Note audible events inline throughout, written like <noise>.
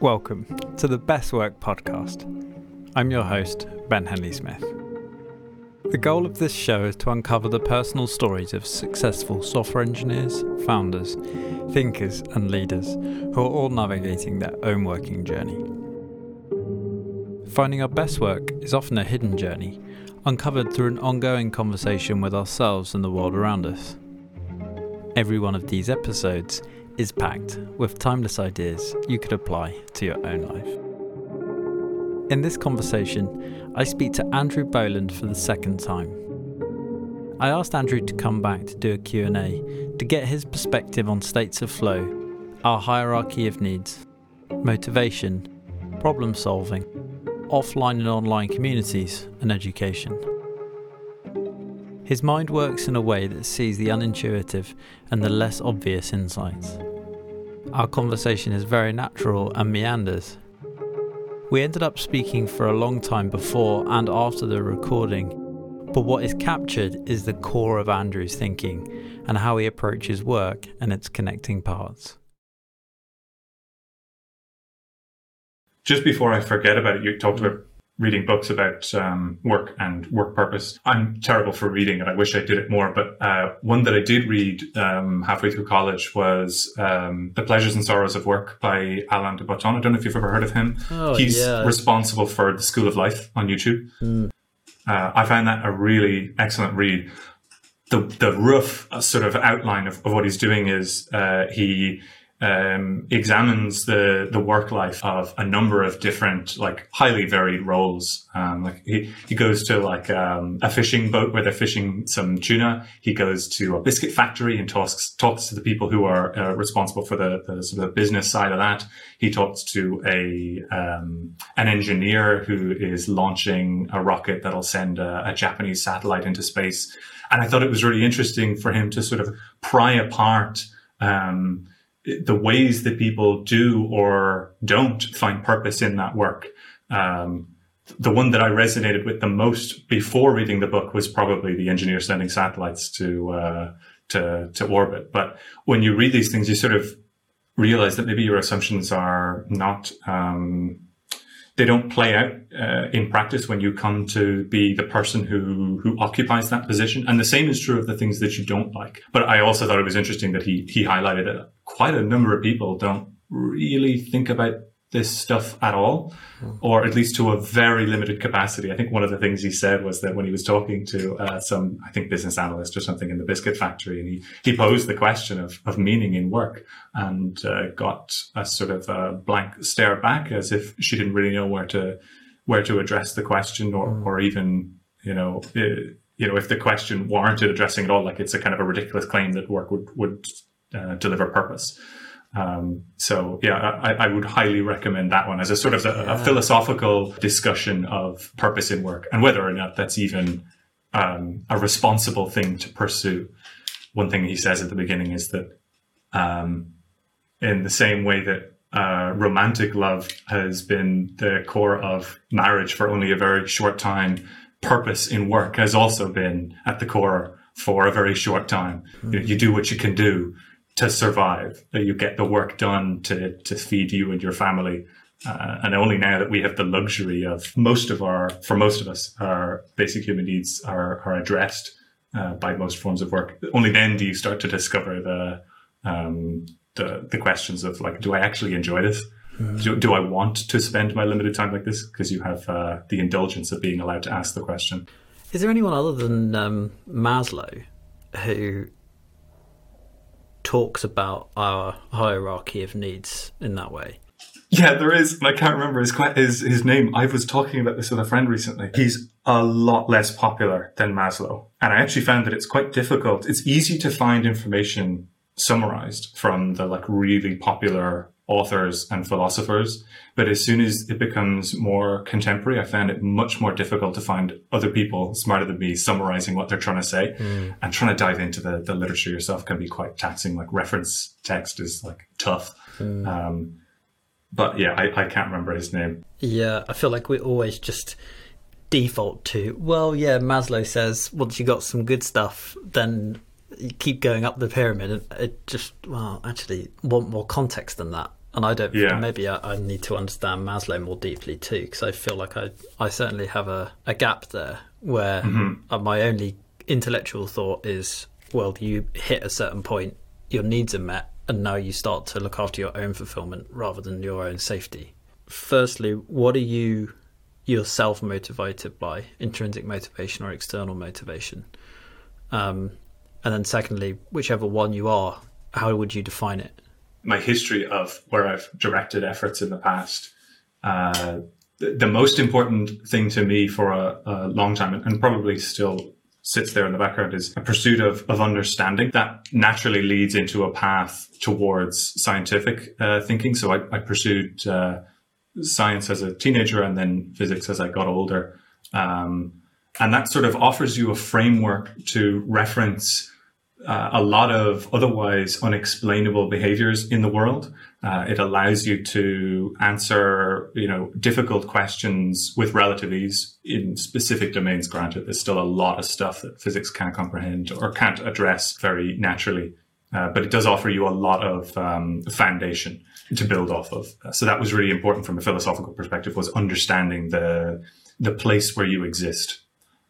Welcome to the Best Work podcast. I'm your host, Ben Henley Smith. The goal of this show is to uncover the personal stories of successful software engineers, founders, thinkers, and leaders who are all navigating their own working journey. Finding our best work is often a hidden journey, uncovered through an ongoing conversation with ourselves and the world around us. Every one of these episodes is packed with timeless ideas you could apply to your own life. In this conversation, I speak to Andrew Boland for the second time. I asked Andrew to come back to do a Q&A to get his perspective on states of flow, our hierarchy of needs, motivation, problem solving, offline and online communities, and education. His mind works in a way that sees the unintuitive and the less obvious insights. Our conversation is very natural and meanders. We ended up speaking for a long time before and after the recording, but what is captured is the core of Andrew's thinking and how he approaches work and its connecting parts. Just before I forget about it, you talked about reading books about um, work and work purpose. I'm terrible for reading and I wish I did it more. But uh, one that I did read um, halfway through college was um, The Pleasures and Sorrows of Work by Alain de Botton. I don't know if you've ever heard of him. Oh, He's yeah. responsible for The School of Life on YouTube. Mm. Uh, I found that a really excellent read. The, the rough uh, sort of outline of, of what he's doing is uh, he um, examines the the work life of a number of different like highly varied roles. Um, like he, he goes to like um, a fishing boat where they're fishing some tuna. He goes to a biscuit factory and talks talks to the people who are uh, responsible for the, the sort of business side of that. He talks to a um, an engineer who is launching a rocket that'll send a, a Japanese satellite into space. And I thought it was really interesting for him to sort of pry apart. Um, the ways that people do or don't find purpose in that work. Um, the one that I resonated with the most before reading the book was probably the engineer sending satellites to uh, to to orbit. But when you read these things, you sort of realize that maybe your assumptions are not um, they don't play out uh, in practice when you come to be the person who who occupies that position. And the same is true of the things that you don't like. But I also thought it was interesting that he he highlighted quite a number of people don't really think about this stuff at all, or at least to a very limited capacity. I think one of the things he said was that when he was talking to uh, some, I think business analyst or something in the biscuit factory, and he, he posed the question of, of meaning in work and uh, got a sort of a blank stare back as if she didn't really know where to, where to address the question or, or even, you know, uh, you know, if the question warranted addressing at all, like it's a kind of a ridiculous claim that work would, would uh, deliver purpose. Um, so yeah, I, I, would highly recommend that one as a sort of a, yeah. a, philosophical discussion of purpose in work and whether or not that's even um, a responsible thing to pursue. One thing he says at the beginning is that um, in the same way that uh, romantic love has been the core of marriage for only a very short time, purpose in work has also been at the core for a very short time. Mm-hmm. You, know, you do what you can do to survive, that you get the work done to, to feed you and your family. Uh, and only now that we have the luxury of most of our, for most of us, our basic human needs are, are addressed uh, by most forms of work. Only then do you start to discover the, um, the, the questions of like, do I actually enjoy this? Do, do I want to spend my limited time like this? Because you have uh, the indulgence of being allowed to ask the question. Is there anyone other than um, Maslow who talks about our hierarchy of needs in that way. Yeah, there is. I can't remember his, his his name. I was talking about this with a friend recently. He's a lot less popular than Maslow, and I actually found that it's quite difficult. It's easy to find information summarized from the like really popular authors and philosophers. But as soon as it becomes more contemporary, I found it much more difficult to find other people smarter than me summarizing what they're trying to say. Mm. And trying to dive into the, the literature yourself can be quite taxing. Like reference text is like tough. Mm. Um, but yeah, I, I can't remember his name. Yeah, I feel like we always just default to, well, yeah, Maslow says once you've got some good stuff, then you keep going up the pyramid. And it just, well, actually, want more context than that. And I don't. Yeah. Maybe I, I, need to understand Maslow more deeply too, because I feel like I I certainly have a, a gap there where mm-hmm. my only intellectual thought is, well, you hit a certain point, your needs are met, and now you start to look after your own fulfillment rather than your own safety. Firstly, what are you yourself motivated by, intrinsic motivation or external motivation? Um, and then, secondly, whichever one you are, how would you define it? My history of where I've directed efforts in the past. Uh, the, the, most important thing to me for a, a long time, and probably still sits there in the background is a pursuit of, of understanding that naturally leads into a path towards scientific uh, thinking. So I, I pursued uh, science as a teenager and then physics as I got older. Um, and that sort of offers you a framework to reference uh, a lot of otherwise unexplainable behaviors in the world. Uh, it allows you to answer, you know, difficult questions with relative ease in specific domains. Granted, there's still a lot of stuff that physics can't comprehend or can't address very naturally, uh, but it does offer you a lot of um, foundation to build off of. So that was really important from a philosophical perspective was understanding the the place where you exist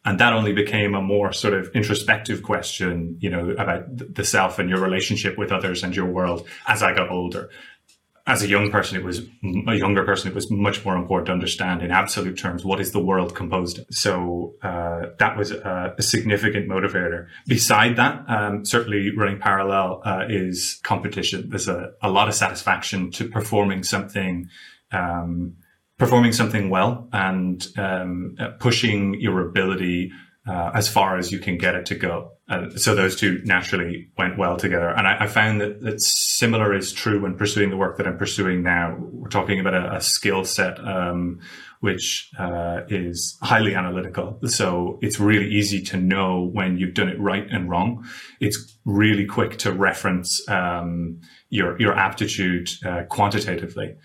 and that only became a more sort of introspective question, you know, about the self and your relationship with others and your world as I got older. As a young person, it was a younger person. It was much more important to understand in absolute terms what is the world composed of. So uh, that was a, a, significant motivator. Beside that, um, certainly running parallel uh, is competition. There's a, a lot of satisfaction to performing something um, performing something well and um, uh, pushing your ability uh, as far as you can get it to go. Uh, so those two naturally went well together. And I, I, found that, that similar is true when pursuing the work that I'm pursuing now. We're talking about a, a skill set, um, which uh, is highly analytical. So it's really easy to know when you've done it right and wrong. It's really quick to reference um, your, your aptitude uh, quantitatively.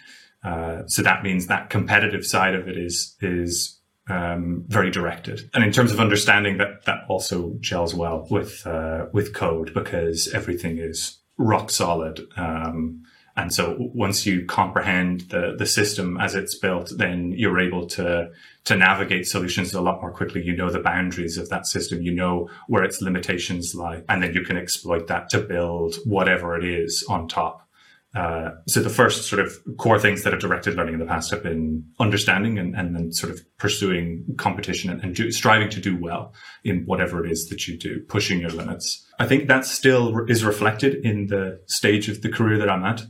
Uh, so that means that competitive side of it is is um, very directed. And in terms of understanding that, that also gels well with uh, with code because everything is rock solid. Um, and so once you comprehend the the system as it's built, then you're able to to navigate solutions a lot more quickly. You know the boundaries of that system. You know where its limitations lie, and then you can exploit that to build whatever it is on top. Uh, so the first sort of core things that have directed learning in the past have been understanding and, and then sort of pursuing competition and, and do, striving to do well in whatever it is that you do, pushing your limits. I think that still is reflected in the stage of the career that I'm at.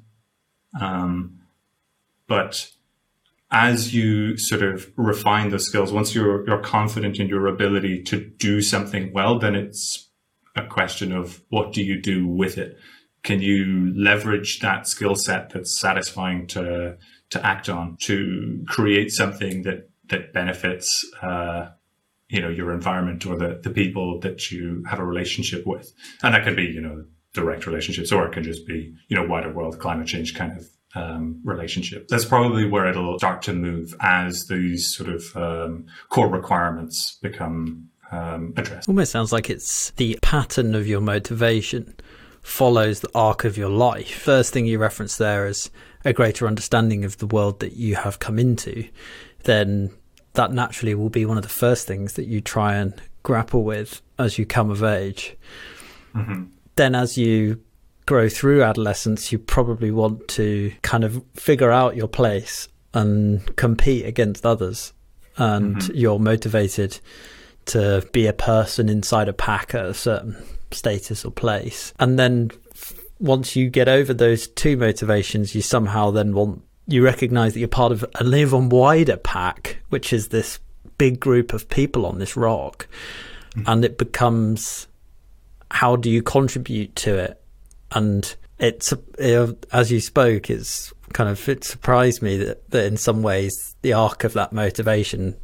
Um, but as you sort of refine those skills, once you're, you're confident in your ability to do something well, then it's a question of what do you do with it? Can you leverage that skill set that's satisfying to to act on to create something that that benefits uh, you know your environment or the the people that you have a relationship with and that could be you know direct relationships or it can just be you know wider world climate change kind of um, relationship. That's probably where it'll start to move as these sort of um, core requirements become um, addressed. Almost sounds like it's the pattern of your motivation follows the arc of your life. First thing you reference there is a greater understanding of the world that you have come into, then that naturally will be one of the first things that you try and grapple with as you come of age. Mm-hmm. Then, as you grow through adolescence, you probably want to kind of figure out your place and compete against others. And mm-hmm. you're motivated to be a person inside a pack at a certain status or place. And then once you get over those two motivations, you somehow then want you recognize that you're part of a live on wider pack, which is this big group of people on this rock, mm-hmm. and it becomes how do you contribute to it? And it's as you spoke, it's kind of it surprised me that, that in some ways the arc of that motivation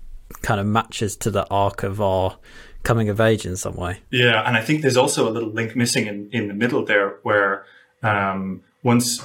kind of matches to the arc of our coming of age in some way. Yeah, and I think there's also a little link missing in, in the middle there where um, once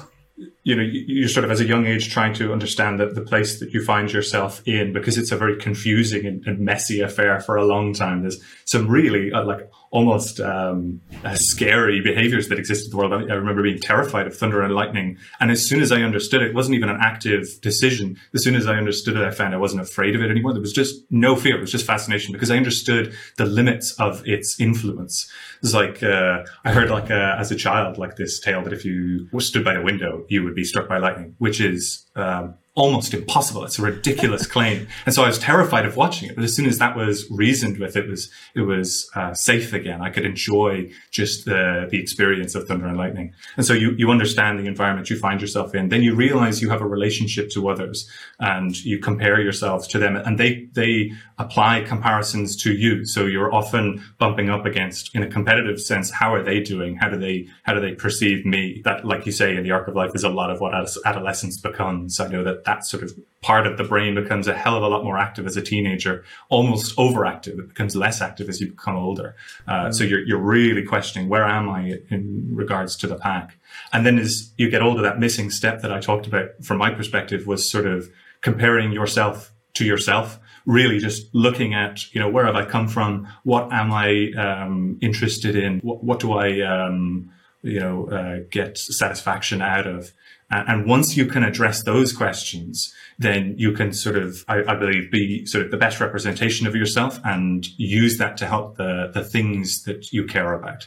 you know you're sort of as a young age trying to understand that the place that you find yourself in because it's a very confusing and, and messy affair for a long time there's some really uh, like almost um, uh, scary behaviors that exist in the world. I, I, remember being terrified of thunder and lightning. And as soon as I understood it, it wasn't even an active decision. As soon as I understood it, I found I wasn't afraid of it anymore. There was just no fear. It was just fascination because I understood the limits of its influence. It's like, uh, I heard like uh, as a child, like this tale that if you stood by a window, you would be struck by lightning, which is, um, almost impossible. It's a ridiculous claim. And so I was terrified of watching it. But as soon as that was reasoned with, it was, it was uh, safe again. I could enjoy just the, the experience of thunder and lightning. And so you, you understand the environment you find yourself in. Then you realize you have a relationship to others and you compare yourself to them and they, they apply comparisons to you. So you're often bumping up against in a competitive sense. How are they doing? How do they, how do they perceive me? That, like you say, in the arc of life is a lot of what adolescence becomes. I know that that sort of part of the brain becomes a hell of a lot more active as a teenager, almost overactive. It becomes less active as you become older. Uh, mm. So you're, you're really questioning where am I in regards to the pack? And then as you get older, that missing step that I talked about from my perspective was sort of comparing yourself to yourself really just looking at, you know, where have I come from? What am I um, interested in? What, what do I, um, you know, uh, get satisfaction out of? And once you can address those questions, then you can sort of, I, I, believe, be sort of the best representation of yourself and use that to help the, the things that you care about.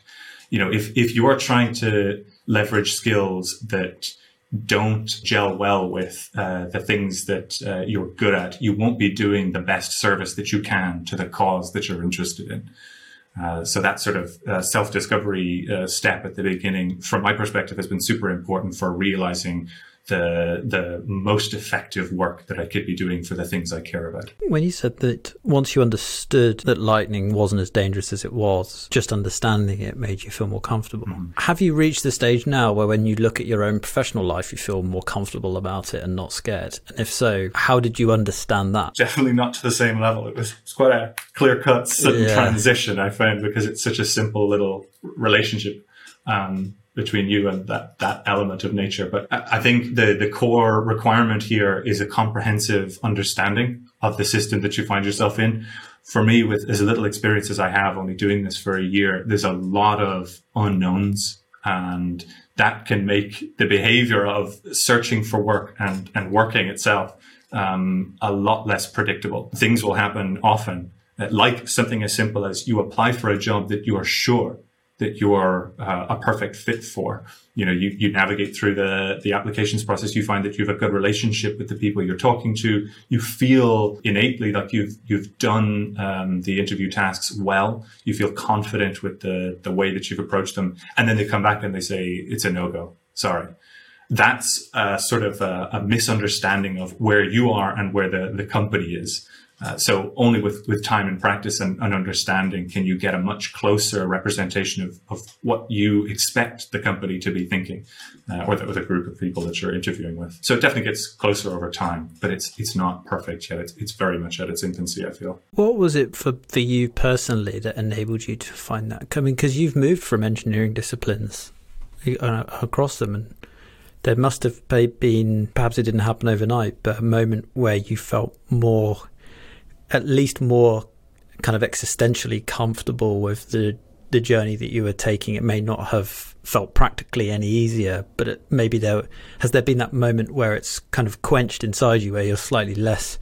You know, if, if you are trying to leverage skills that don't gel well with uh, the things that uh, you're good at, you won't be doing the best service that you can to the cause that you're interested in. Uh, so that sort of uh, self-discovery uh, step at the beginning, from my perspective, has been super important for realizing the the most effective work that I could be doing for the things I care about. When you said that once you understood that lightning wasn't as dangerous as it was, just understanding it made you feel more comfortable. Mm-hmm. Have you reached the stage now where when you look at your own professional life you feel more comfortable about it and not scared? And if so, how did you understand that? Definitely not to the same level. It was, it was quite a clear cut sudden yeah. transition I found because it's such a simple little relationship. Um, between you and that, that element of nature. But I think the, the core requirement here is a comprehensive understanding of the system that you find yourself in. For me, with as little experience as I have, only doing this for a year, there's a lot of unknowns and that can make the behavior of searching for work and, and working itself um, a lot less predictable. Things will happen often, like something as simple as you apply for a job that you are sure that you're uh, a perfect fit for. You know, you, you navigate through the, the applications process. You find that you have a good relationship with the people you're talking to. You feel innately like you've, you've done, um, the interview tasks well. You feel confident with the, the way that you've approached them. And then they come back and they say, it's a no-go. Sorry. That's a sort of a, a misunderstanding of where you are and where the, the company is. Uh, so only with, with time and practice and, and, understanding can you get a much closer representation of, of what you expect the company to be thinking uh, or, the, or the group of people that you're interviewing with. So it definitely gets closer over time, but it's it's not perfect yet. It's, it's very much at its infancy, I feel. What was it for, for you personally that enabled you to find that? I mean, because you've moved from engineering disciplines uh, across them and there must have been, perhaps it didn't happen overnight, but a moment where you felt more at least more kind of existentially comfortable with the the journey that you were taking. It may not have felt practically any easier, but it, maybe there has there been that moment where it's kind of quenched inside you, where you're slightly less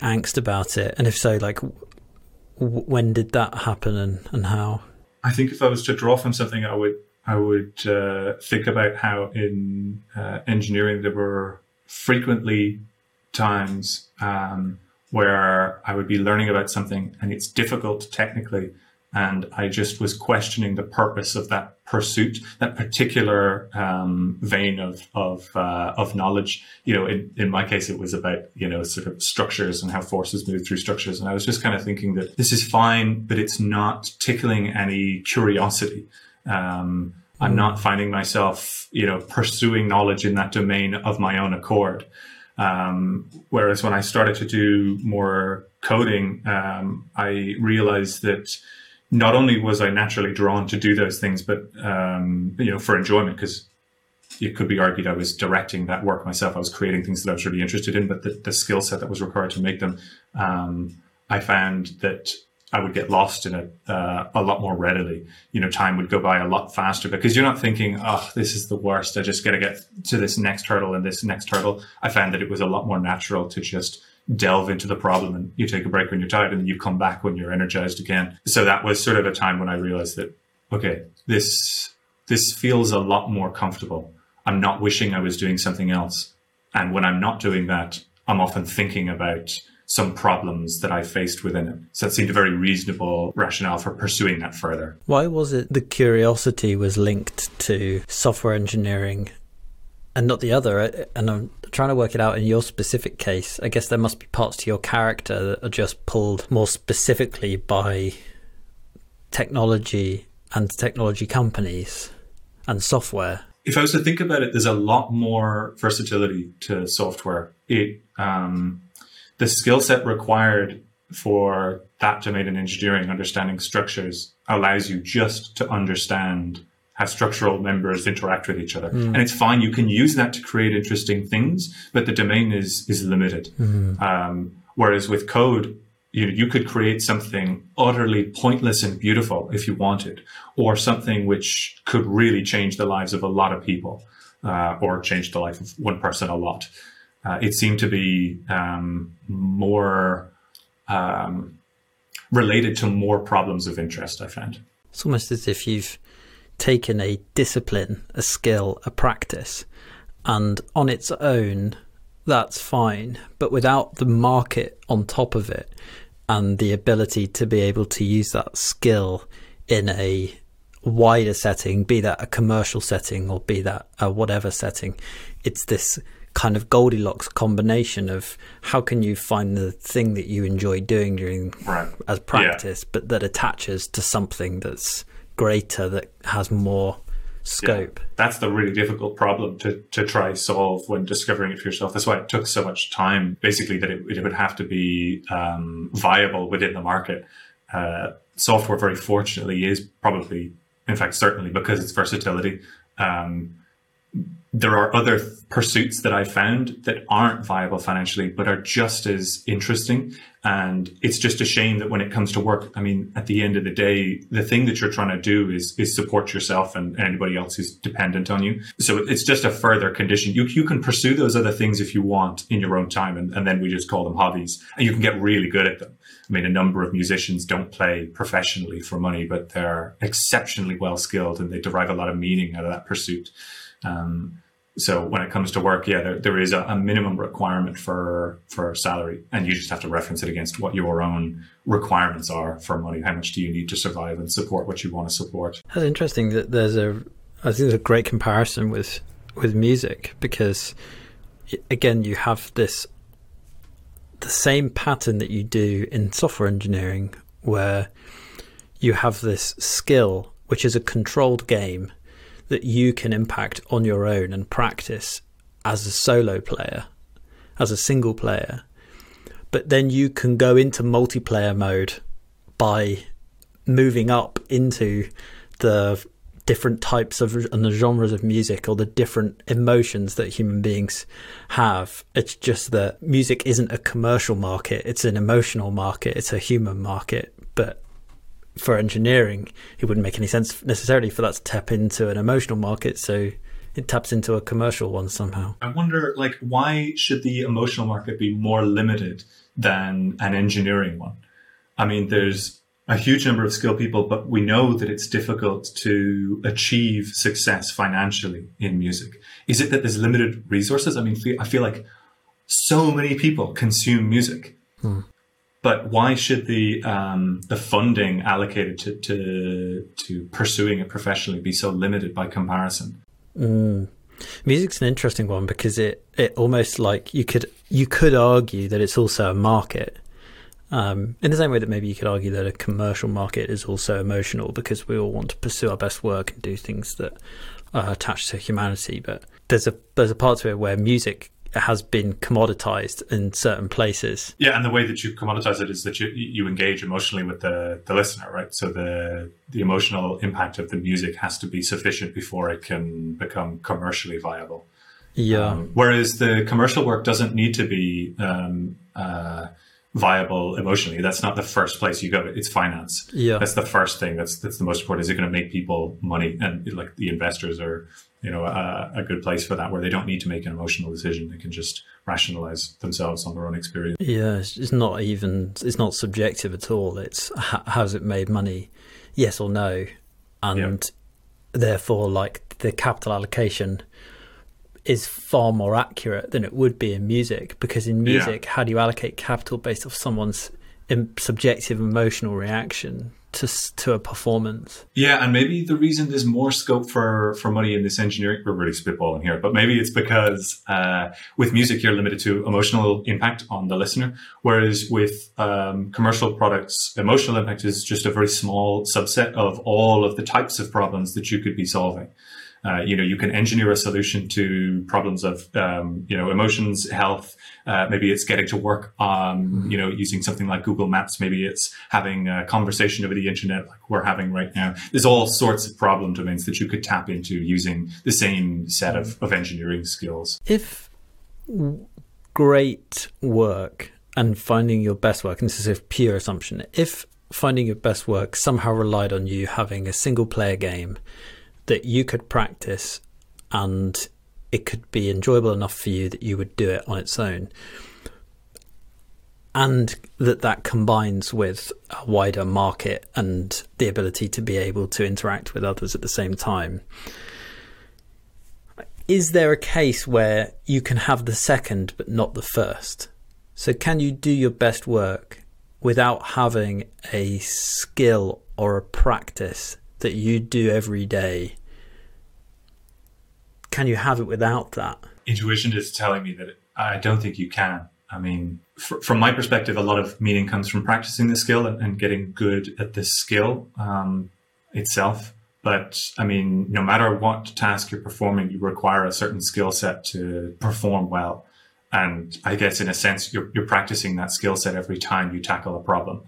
angst about it. And if so, like w- when did that happen and, and how? I think if I was to draw from something, I would I would uh, think about how in uh, engineering there were frequently times. Um, where I would be learning about something and it's difficult technically. And I just was questioning the purpose of that pursuit, that particular um, vein of of uh, of knowledge. You know, in, in my case, it was about you know sort of structures and how forces move through structures. And I was just kind of thinking that this is fine, but it's not tickling any curiosity. Um, I'm not finding myself, you know, pursuing knowledge in that domain of my own accord. Um, whereas when I started to do more coding, um, I realized that not only was I naturally drawn to do those things, but um, you know, for enjoyment, because it could be argued I was directing that work myself. I was creating things that I was really interested in, but the, the skill set that was required to make them, um, I found that I would get lost in it uh, a lot more readily. You know, time would go by a lot faster because you're not thinking, "Oh, this is the worst. I just got to get to this next hurdle and this next hurdle." I found that it was a lot more natural to just delve into the problem and you take a break when you're tired and then you come back when you're energized again. So that was sort of a time when I realized that, okay, this this feels a lot more comfortable. I'm not wishing I was doing something else. And when I'm not doing that, I'm often thinking about some problems that I faced within it. So it seemed a very reasonable rationale for pursuing that further. Why was it the curiosity was linked to software engineering and not the other? And I'm trying to work it out in your specific case. I guess there must be parts to your character that are just pulled more specifically by technology and technology companies and software. If I was to think about it, there's a lot more versatility to software. It um, the skill set required for that domain in engineering, understanding structures, allows you just to understand how structural members interact with each other. Mm. And it's fine. You can use that to create interesting things, but the domain is, is limited. Mm. Um, whereas with code, you, you could create something utterly pointless and beautiful if you wanted, or something which could really change the lives of a lot of people, uh, or change the life of one person a lot uh, it seemed to be um, more um, related to more problems of interest, I found. It's almost as if you've taken a discipline, a skill, a practice, and on its own, that's fine. But without the market on top of it and the ability to be able to use that skill in a wider setting, be that a commercial setting or be that a whatever setting, it's this kind of Goldilocks combination of how can you find the thing that you enjoy doing during right. as practice, yeah. but that attaches to something that's greater that has more scope. Yeah. That's the really difficult problem to, to try solve when discovering it for yourself. That's why it took so much time, basically, that it, it would have to be um, viable within the market. Uh, software, very fortunately, is probably, in fact, certainly because its versatility. Um, there are other pursuits that I found that aren't viable financially, but are just as interesting. And it's just a shame that when it comes to work, I mean, at the end of the day, the thing that you're trying to do is is support yourself and anybody else who's dependent on you. So it's just a further condition. You you can pursue those other things if you want in your own time, and, and then we just call them hobbies, and you can get really good at them. I mean, a number of musicians don't play professionally for money, but they're exceptionally well skilled and they derive a lot of meaning out of that pursuit. Um, so when it comes to work, yeah, there, there is a, a, minimum requirement for for salary, and you just have to reference it against what your own requirements are for money. How much do you need to survive and support what you want to support? That's interesting. That there's a, I think there's a great comparison with with music because, again, you have this the same pattern that you do in software engineering, where you have this skill, which is a controlled game that you can impact on your own and practice as a solo player, as a single player. But then you can go into multiplayer mode by moving up into the different types of and the genres of music or the different emotions that human beings have. It's just that music isn't a commercial market, it's an emotional market, it's a human market. But for engineering, it wouldn't make any sense necessarily for that to tap into an emotional market. So it taps into a commercial one somehow. I wonder, like, why should the emotional market be more limited than an engineering one? I mean, there's a huge number of skilled people, but we know that it's difficult to achieve success financially in music. Is it that there's limited resources? I mean, I feel like so many people consume music. Hmm but why should the um, the funding allocated to, to to pursuing it professionally be so limited by comparison? Mm. Music's an interesting one because it it almost like you could you could argue that it's also a market. Um, in the same way that maybe you could argue that a commercial market is also emotional because we all want to pursue our best work and do things that are attached to humanity. But there's a there's a part to it where music has been commoditized in certain places. Yeah, and the way that you commoditize it is that you you engage emotionally with the the listener, right? So the the emotional impact of the music has to be sufficient before it can become commercially viable. Yeah. Um, whereas the commercial work doesn't need to be um, uh, viable emotionally. That's not the first place you go. It's finance. Yeah. That's the first thing. That's that's the most important. Is it going to make people money? And like the investors are, you know, a, a, good place for that, where they don't need to make an emotional decision. They can just rationalize themselves on their own experience. Yeah, it's not even. It's not subjective at all. It's how's it made money? Yes or no, and therefore, like the capital allocation is far more accurate than it would be in music because in music yeah. how do you allocate capital based off someone's subjective emotional reaction to to a performance. Yeah and maybe the reason there's more scope for for money in this engineering we're really spitballing here but maybe it's because uh, with music you're limited to emotional impact on the listener whereas with um, commercial products emotional impact is just a very small subset of all of the types of problems that you could be solving uh, you know, you can engineer a solution to problems of, um, you know, emotions, health. Uh, maybe it's getting to work on, mm-hmm. you know, using something like Google Maps. Maybe it's having a conversation over the internet like we're having right now. There's all sorts of problem domains that you could tap into using the same set of, of engineering skills. If great work and finding your best work, and this is a pure assumption, if finding your best work somehow relied on you having a single player game that you could practice and it could be enjoyable enough for you that you would do it on its own. And that that combines with a wider market and the ability to be able to interact with others at the same time. Is there a case where you can have the second but not the first? So can you do your best work without having a skill or a practice that you do every day can you have it without that? Intuition is telling me that I don't think you can. I mean, fr- from my perspective, a lot of meaning comes from practicing the skill and, and getting good at this skill um, itself. But I mean, no matter what task you're performing, you require a certain skill set to perform well. And I guess in a sense, you're, you're practicing that skill set every time you tackle a problem.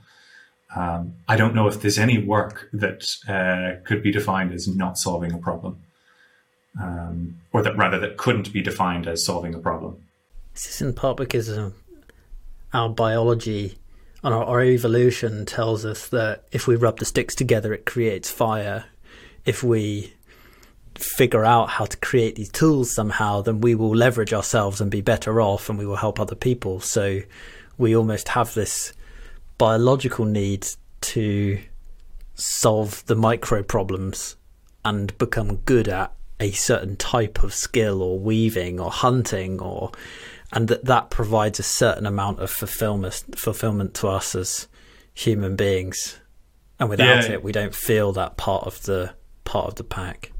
Um, I don't know if there's any work that uh, could be defined as not solving a problem um, or that rather that couldn't be defined as solving a problem. This is in part because our biology and our, our evolution tells us that if we rub the sticks together, it creates fire. If we figure out how to create these tools somehow, then we will leverage ourselves and be better off and we will help other people. So we almost have this biological need to solve the micro problems and become good at a certain type of skill or weaving or hunting or and that that provides a certain amount of fulfillment fulfillment to us as human beings. And without yeah. it we don't feel that part of the part of the pack.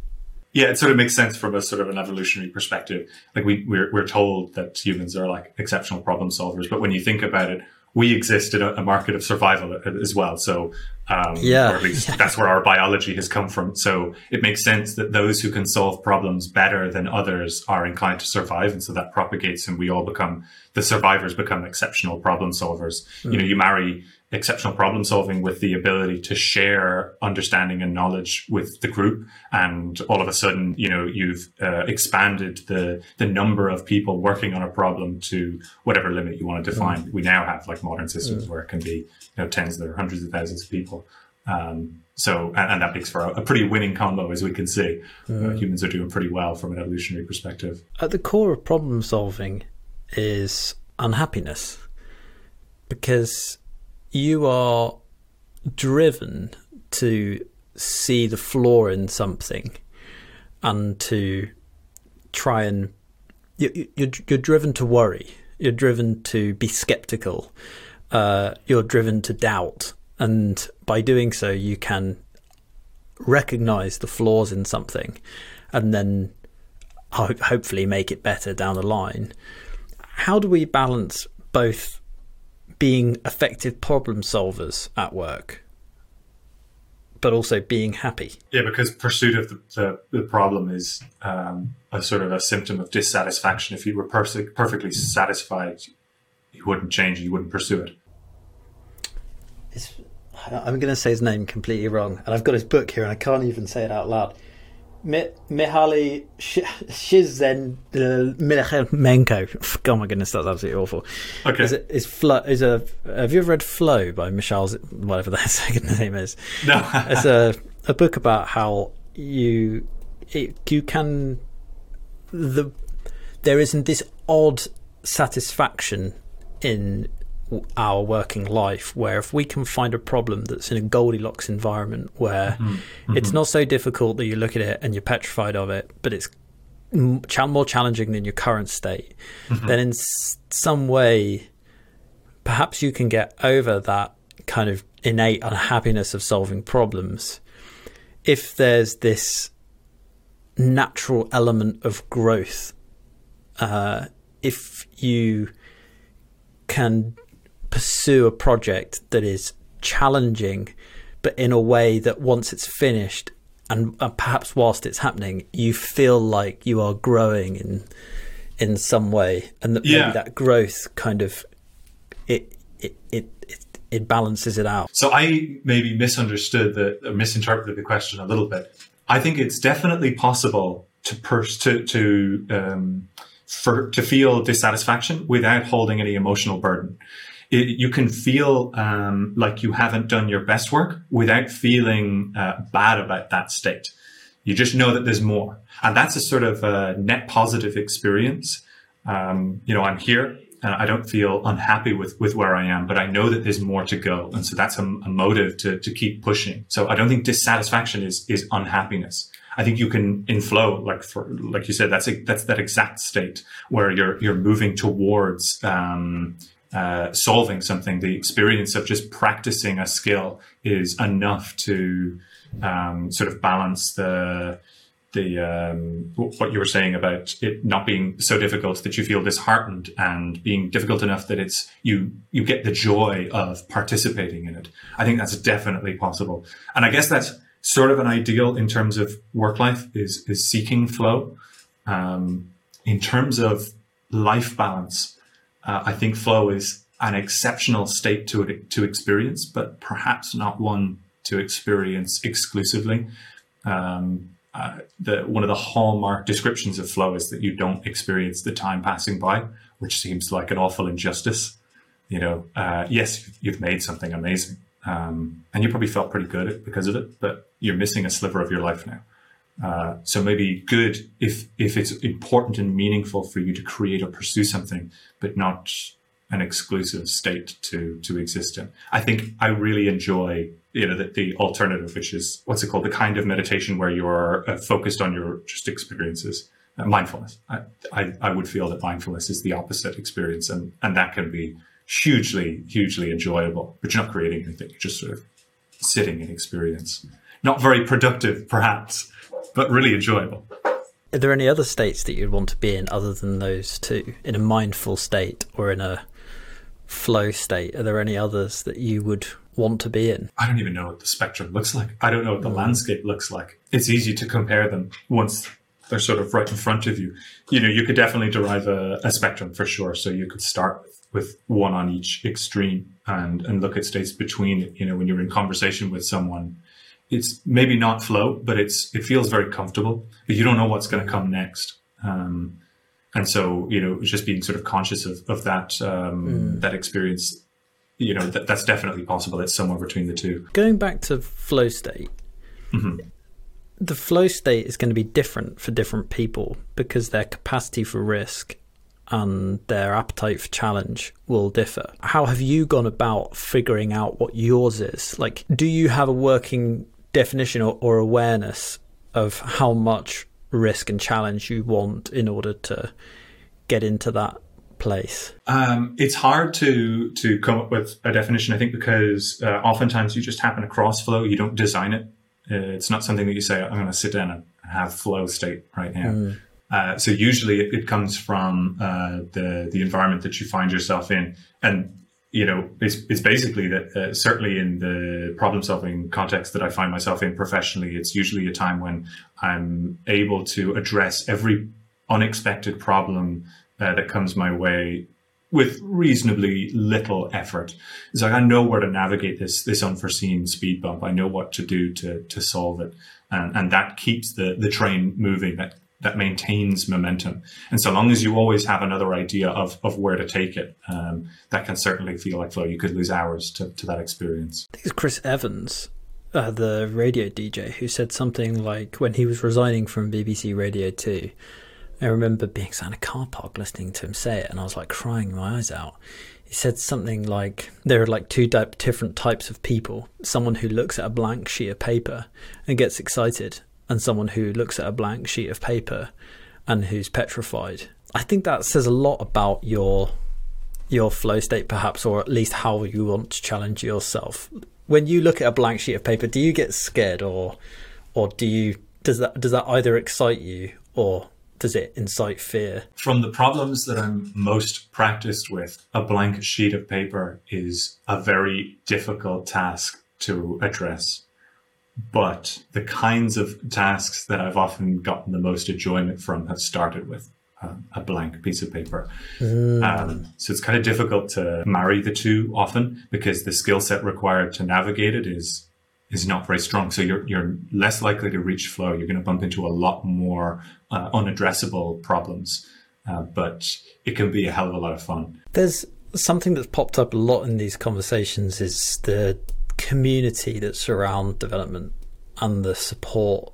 Yeah it sort of makes sense from a sort of an evolutionary perspective. Like we we're, we're told that humans are like exceptional problem solvers but when you think about it we exist in a, a market of survival as well. So, um, yeah, or at least that's where our biology has come from. So it makes sense that those who can solve problems better than others are inclined to survive. And so that propagates and we all become, the survivors become exceptional problem solvers. Mm. You know, you marry exceptional problem solving with the ability to share understanding and knowledge with the group and all of a sudden you know you've uh, expanded the the number of people working on a problem to whatever limit you want to define mm. we now have like modern systems mm. where it can be you know tens or hundreds of thousands of people um, so and, and, that makes for a, a, pretty winning combo as we can see mm. uh, humans are doing pretty well from an evolutionary perspective at the core of problem solving is unhappiness because you are driven to see the flaw in something and to try and you, you're, you're driven to worry. You're driven to be skeptical. Uh, you're driven to doubt. And by doing so you can recognize the flaws in something and then ho- hopefully make it better down the line. How do we balance both being effective problem solvers at work, but also being happy. Yeah, because pursuit of the, the, the problem is um, a sort of a symptom of dissatisfaction. If you were per- perfectly satisfied, you wouldn't change, you wouldn't pursue it. It's, I'm going to say his name completely wrong, and I've got his book here, and I can't even say it out loud. Mihaly Csikszentmihalyenko. <laughs> Oh my goodness, that's absolutely awful. Okay. Is, it, is, Flow, is a, have you ever read Flow by Michal, whatever their <laughs> second name is? No. it's a, a book about how you, it, you can, the, there isn't this odd satisfaction in our working life where if we can find a problem that's in a Goldilocks environment where mm-hmm. Mm-hmm. it's not so difficult that you look at it and you're petrified of it, but it's more challenging than your current state, mm-hmm. then in some way, perhaps you can get over that kind of innate unhappiness of solving problems if there's this natural element of growth. Uh, if you can pursue a project that is challenging, but in a way that once it's finished and, and perhaps whilst it's happening, you feel like you are growing in in some way, and that yeah. maybe that growth kind of it it it. it it balances it out. So I maybe misunderstood the, or misinterpreted the question a little bit. I think it's definitely possible to pers- to to um, for to feel dissatisfaction without holding any emotional burden it, you can feel um, like you haven't done your best work without feeling uh, bad about that state. You just know that there's more, and that's a sort of a net positive experience. Um, you know, I'm here. and I don't feel unhappy with, with where I am, but I know that there's more to go. And so that's a, a motive to, to keep pushing. So I don't think dissatisfaction is, is unhappiness. I think you can in flow, like for, like you said, that's a, that's that exact state where you're, you're moving towards, um, uh, solving something, the experience of just practicing a skill is enough to um, sort of balance the the um, what you were saying about it not being so difficult that you feel disheartened and being difficult enough that it's you you get the joy of participating in it. I think that's definitely possible, and I guess that's sort of an ideal in terms of work life is is seeking flow. Um, in terms of life balance, uh, I think flow is an exceptional state to to experience, but perhaps not one to experience exclusively. Um, uh, the, one of the hallmark descriptions of flow is that you don't experience the time passing by, which seems like an awful injustice. You know, uh, yes, you've made something amazing, um, and you probably felt pretty good because of it, but you're missing a sliver of your life now. Uh, so maybe good if if it's important and meaningful for you to create or pursue something, but not an exclusive state to to exist in. I think I really enjoy you know the, the alternative, which is what's it called, the kind of meditation where you're uh, focused on your just experiences. Uh, mindfulness. I, I, I would feel that mindfulness is the opposite experience, and and that can be hugely hugely enjoyable. But you're not creating anything; you're just sort of sitting in experience. Not very productive, perhaps, but really enjoyable. Are there any other states that you'd want to be in other than those two? In a mindful state or in a flow state? Are there any others that you would want to be in? I don't even know what the spectrum looks like. I don't know what the mm. landscape looks like. It's easy to compare them once they're sort of right in front of you. You know, you could definitely derive a, a spectrum for sure. So you could start with, with one on each extreme and, and look at states between. You know, when you're in conversation with someone, it's maybe not flow, but it's it feels very comfortable. You don't know what's going to come next, um, and so you know, just being sort of conscious of of that um, mm. that experience. You know, that, that's definitely possible. It's somewhere between the two. Going back to flow state, mm-hmm. the flow state is going to be different for different people because their capacity for risk and their appetite for challenge will differ. How have you gone about figuring out what yours is? Like, do you have a working definition or, or awareness of how much risk and challenge you want in order to get into that place? Um, it's hard to to come up with a definition. I think because uh, oftentimes you just happen across flow. You don't design it. Uh, it's not something that you say, "I'm going to sit down and have flow state right now." Mm. Uh, so usually it, it comes from uh, the the environment that you find yourself in, and you know, it's, it's basically that uh, certainly in the problem solving context that I find myself in professionally, it's usually a time when I'm able to address every unexpected problem uh, that comes my way with reasonably little effort. It's like I know where to navigate this this unforeseen speed bump. I know what to do to to solve it, and and that keeps the the train moving. That that maintains momentum. And so long as you always have another idea of of where to take it, um, that can certainly feel like flow. You could lose hours to to that experience. I think it's Chris Evans. Uh, the radio DJ who said something like when he was resigning from BBC Radio 2 I remember being sat in a car park listening to him say it, and I was like crying my eyes out. He said something like there are like two different types of people someone who looks at a blank sheet of paper and gets excited, and someone who looks at a blank sheet of paper and who's petrified. I think that says a lot about your your flow state perhaps or at least how you want to challenge yourself. When you look at a blank sheet of paper, do you get scared or or do you does that does that either excite you or does it incite fear? From the problems that I'm most practiced with, a blank sheet of paper is a very difficult task to address. But the kinds of tasks that I've often gotten the most enjoyment from have started with a blank piece of paper. Mm. Um, so it's kind of difficult to marry the two often because the skill set required to navigate it is is not very strong. So you're you're less likely to reach flow. You're going to bump into a lot more uh, unaddressable problems, uh, but it can be a hell of a lot of fun. There's something that's popped up a lot in these conversations is the community that surround development and the support,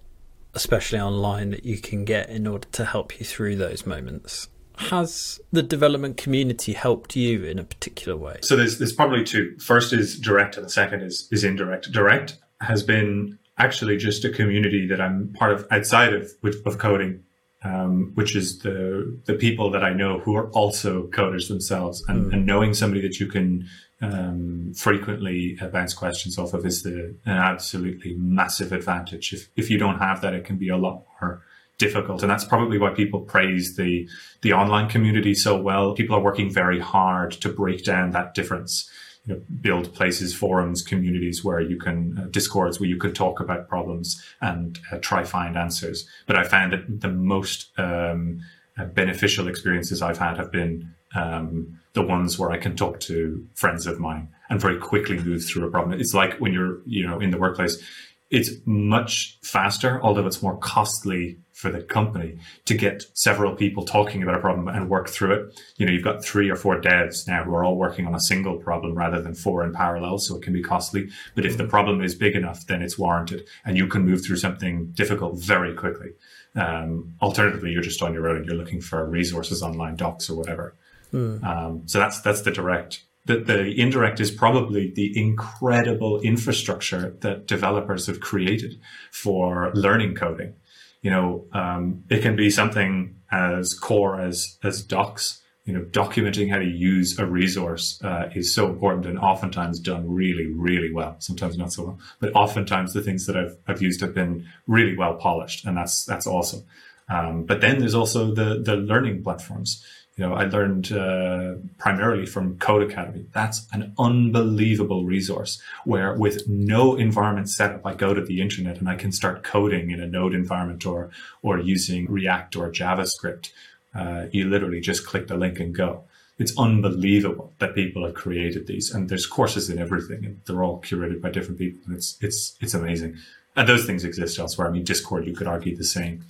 especially online, that you can get in order to help you through those moments has the development community helped you in a particular way? So there's there's probably two. First is direct, and the second is is indirect. Direct has been actually just a community that I'm part of outside of of coding, um, which is the the people that I know who are also coders themselves, and, mm. and knowing somebody that you can um, frequently bounce questions off of is the an absolutely massive advantage. If if you don't have that, it can be a lot more difficult, and that's probably why people praise the the online community so well. People are working very hard to break down that difference you know, build places, forums, communities where you can, uh, discords where you could talk about problems and uh, try find answers. But I found that the most um, uh, beneficial experiences I've had have been um, the ones where I can talk to friends of mine and very quickly move through a problem. It's like when you're, you know, in the workplace, it's much faster, although it's more costly for the company to get several people talking about a problem and work through it. You know, you've got three or four devs now who are all working on a single problem rather than four in parallel. So it can be costly. But if the mm-hmm. problem is big enough, then it's warranted and you can move through something difficult very quickly. Um, alternatively, you're just on your own. and You're looking for resources online, docs or whatever. Mm. Um, so that's, that's the direct the, the indirect is probably the incredible infrastructure that developers have created for learning coding. You know, um, it can be something as core as as docs. You know, documenting how to use a resource uh, is so important and oftentimes done really, really well. Sometimes not so well, but oftentimes the things that I've I've used have been really well polished, and that's that's awesome. Um, but then there's also the the learning platforms you know, I learned uh, primarily from Codecademy. That's an unbelievable resource where, with no environment set up, I go to the internet and I can start coding in a Node environment or or using React or JavaScript. Uh, you literally just click the link and go. It's unbelievable that people have created these, and there's courses in everything, and they're all curated by different people. And it's it's it's amazing, and those things exist elsewhere. I mean, Discord, you could argue the same.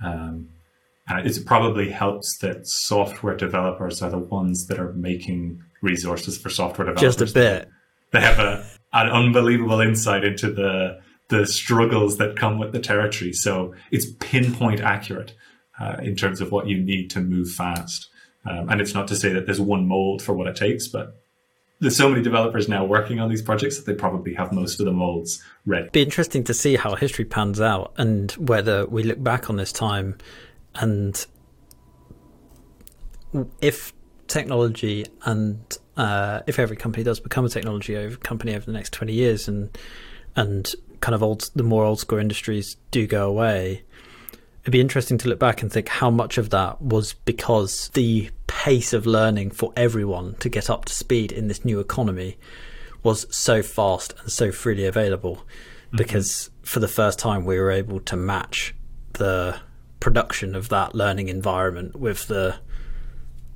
Um, uh, it probably helps that software developers are the ones that are making resources for software developers. Just a bit. They have a, an unbelievable insight into the the struggles that come with the territory. So it's pinpoint accurate uh, in terms of what you need to move fast. Um, and it's not to say that there's one mold for what it takes, but there's so many developers now working on these projects that they probably have most of the molds ready. Be interesting to see how history pans out and whether we look back on this time and if technology and uh, if every company does become a technology over company over the next 20 years and and kind of old the more old school industries do go away it'd be interesting to look back and think how much of that was because the pace of learning for everyone to get up to speed in this new economy was so fast and so freely available mm-hmm. because for the first time we were able to match the production of that learning environment with the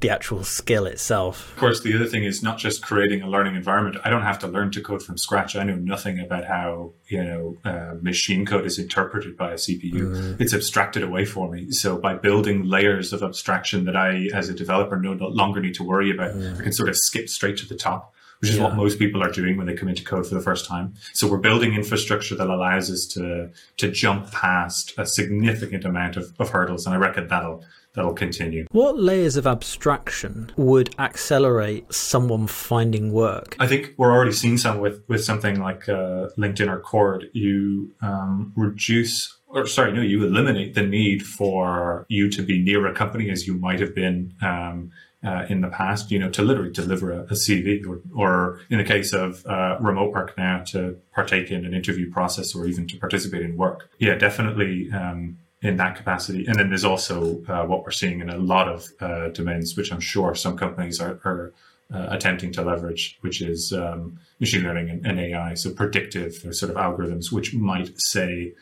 the actual skill itself. Of course, the other thing is not just creating a learning environment. I don't have to learn to code from scratch. I know nothing about how you know uh, machine code is interpreted by a CPU. Mm. It's abstracted away for me. So by building layers of abstraction that I, as a developer, no longer need to worry about, mm. I can sort of skip straight to the top which is yeah. what most people are doing when they come into code for the first time. So we're building infrastructure that allows us to to jump past a significant amount of, of hurdles, and I reckon that'll that'll continue. What layers of abstraction would accelerate someone finding work? I think we're already seeing some with, with something like uh, LinkedIn or Cord. You um, reduce or sorry, no, you eliminate the need for you to be near a company as you might have been um, uh, in the past, you know, to literally deliver a, a CV or, or in the case of uh, remote work now to partake in an interview process or even to participate in work. Yeah, definitely. Um, in that capacity. And then there's also uh, what we're seeing in a lot of uh, domains, which I'm sure some companies are, are uh, attempting to leverage, which is um, machine learning and, and, AI. So predictive sort of algorithms, which might say,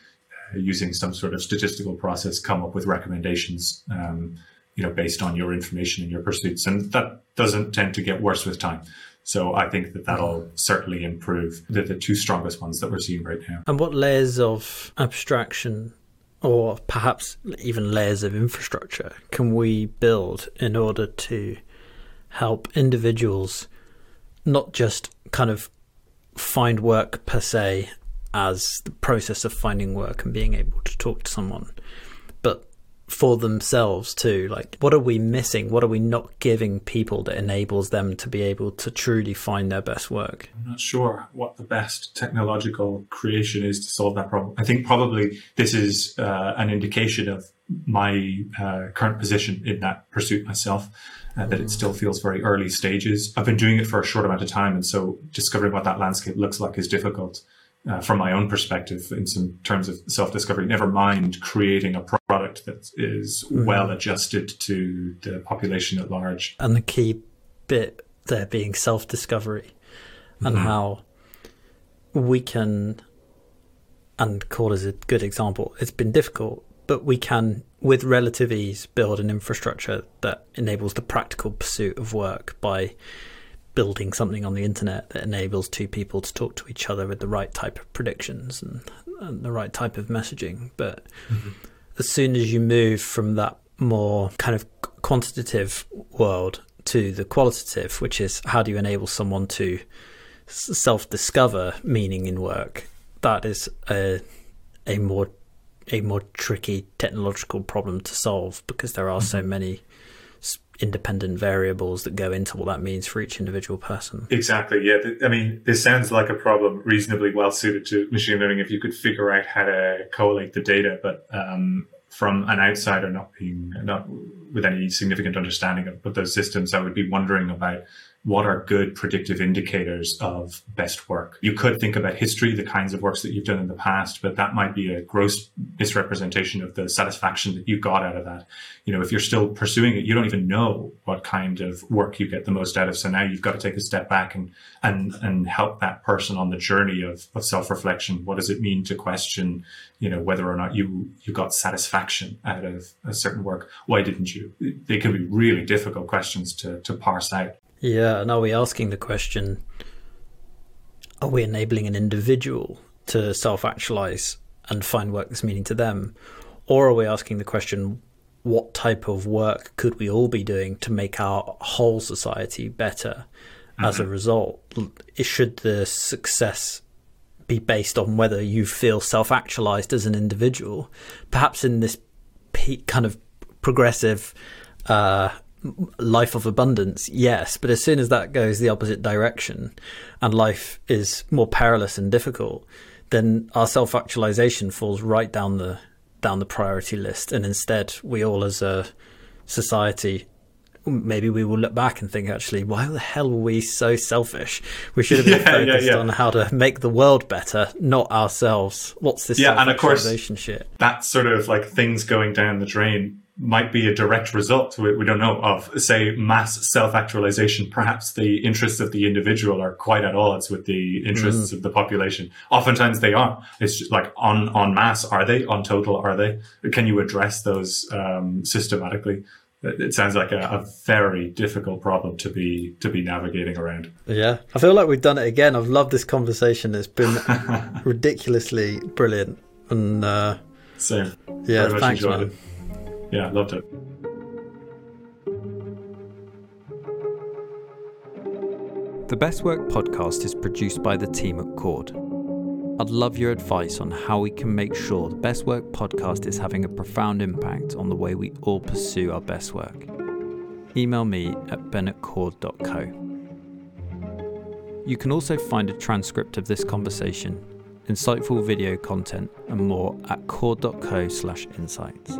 uh, using some sort of statistical process, come up with recommendations, um, you know, based on your information and your pursuits. And that doesn't tend to get worse with time. So I think that that'll certainly improve. The two strongest ones that we're seeing right now. And what layers of abstraction or perhaps even layers of infrastructure can we build in order to help individuals not just kind of find work per se as the process of finding work and being able to talk to someone, for themselves too. Like, what are we missing? What are we not giving people that enables them to be able to truly find their best work? I'm not sure what the best technological creation is to solve that problem. I think probably this is uh, an indication of my uh, current position in that pursuit myself. Uh, that it still feels very early stages. I've been doing it for a short amount of time, and so discovering what that landscape looks like is difficult uh, from my own perspective in some terms of self-discovery never mind creating a product that is mm. well adjusted to the population at large and the key bit there being self-discovery and mm. how we can and Cord is a good example it's been difficult but we can with relative ease build an infrastructure that enables the practical pursuit of work by building something on the internet that enables two people to talk to each other with the right type of predictions and, and the right type of messaging. But mm-hmm. as soon as you move from that more kind of quantitative world to the qualitative, which is how do you enable someone to self discover meaning in work, that is a, a more a more tricky technological problem to solve because there are mm-hmm. so many independent variables that go into what that means for each individual person. Exactly. Yeah. I mean, this sounds like a problem reasonably well suited to machine learning if you could figure out how to collate the data, but um, from an outsider not being not with any significant understanding of those systems, I would be wondering about what are good predictive indicators of best work? You could think about history, the kinds of works that you've done in the past, but that might be a gross misrepresentation of the satisfaction that you got out of that. You know, if you're still pursuing it, you don't even know what kind of work you get the most out of. So now you've got to take a step back and and and help that person on the journey of, of self-reflection. What does it mean to question, you know, whether or not you you got satisfaction out of a certain work? Why didn't you? They can be really difficult questions to to parse out. Yeah, and are we asking the question are we enabling an individual to self actualize and find work that's meaning to them? Or are we asking the question what type of work could we all be doing to make our whole society better mm-hmm. as a mm-hmm. result? Should the success be based on whether you feel self actualized as an individual? Perhaps in this kind of progressive uh, life of abundance, yes, but as soon as that goes the opposite direction and life is more perilous and difficult, then our self actualization falls right down the down the priority list. And instead we all as a society maybe we will look back and think actually why the hell were we so selfish? We should have been <laughs> yeah, focused yeah, yeah. on how to make the world better not ourselves. What's this yeah and of course shit? that sort of like things going down the drain might be a direct result, we, we don't know, of, say, mass self actualization. Perhaps the interests of the individual are quite at odds with the interests mm. of the population. Oftentimes they are. It's just like on, on mass, are they? On total, are they? Can you address those um, systematically? it sounds like a, a, very difficult problem to be to be navigating around. Yeah, I feel like we've done it again. I've loved this conversation. It's been <laughs> ridiculously brilliant, and uh, same. Yeah, thanks, man. It. Yeah, loved it. The Best Work podcast is produced by the team at Cord. I'd love your advice on how we can make sure the Best Work podcast is having a profound impact on the way we all pursue our best work. Email me at ben@cord.co. You can also find a transcript of this conversation, insightful video content, and more at cord.co/insights.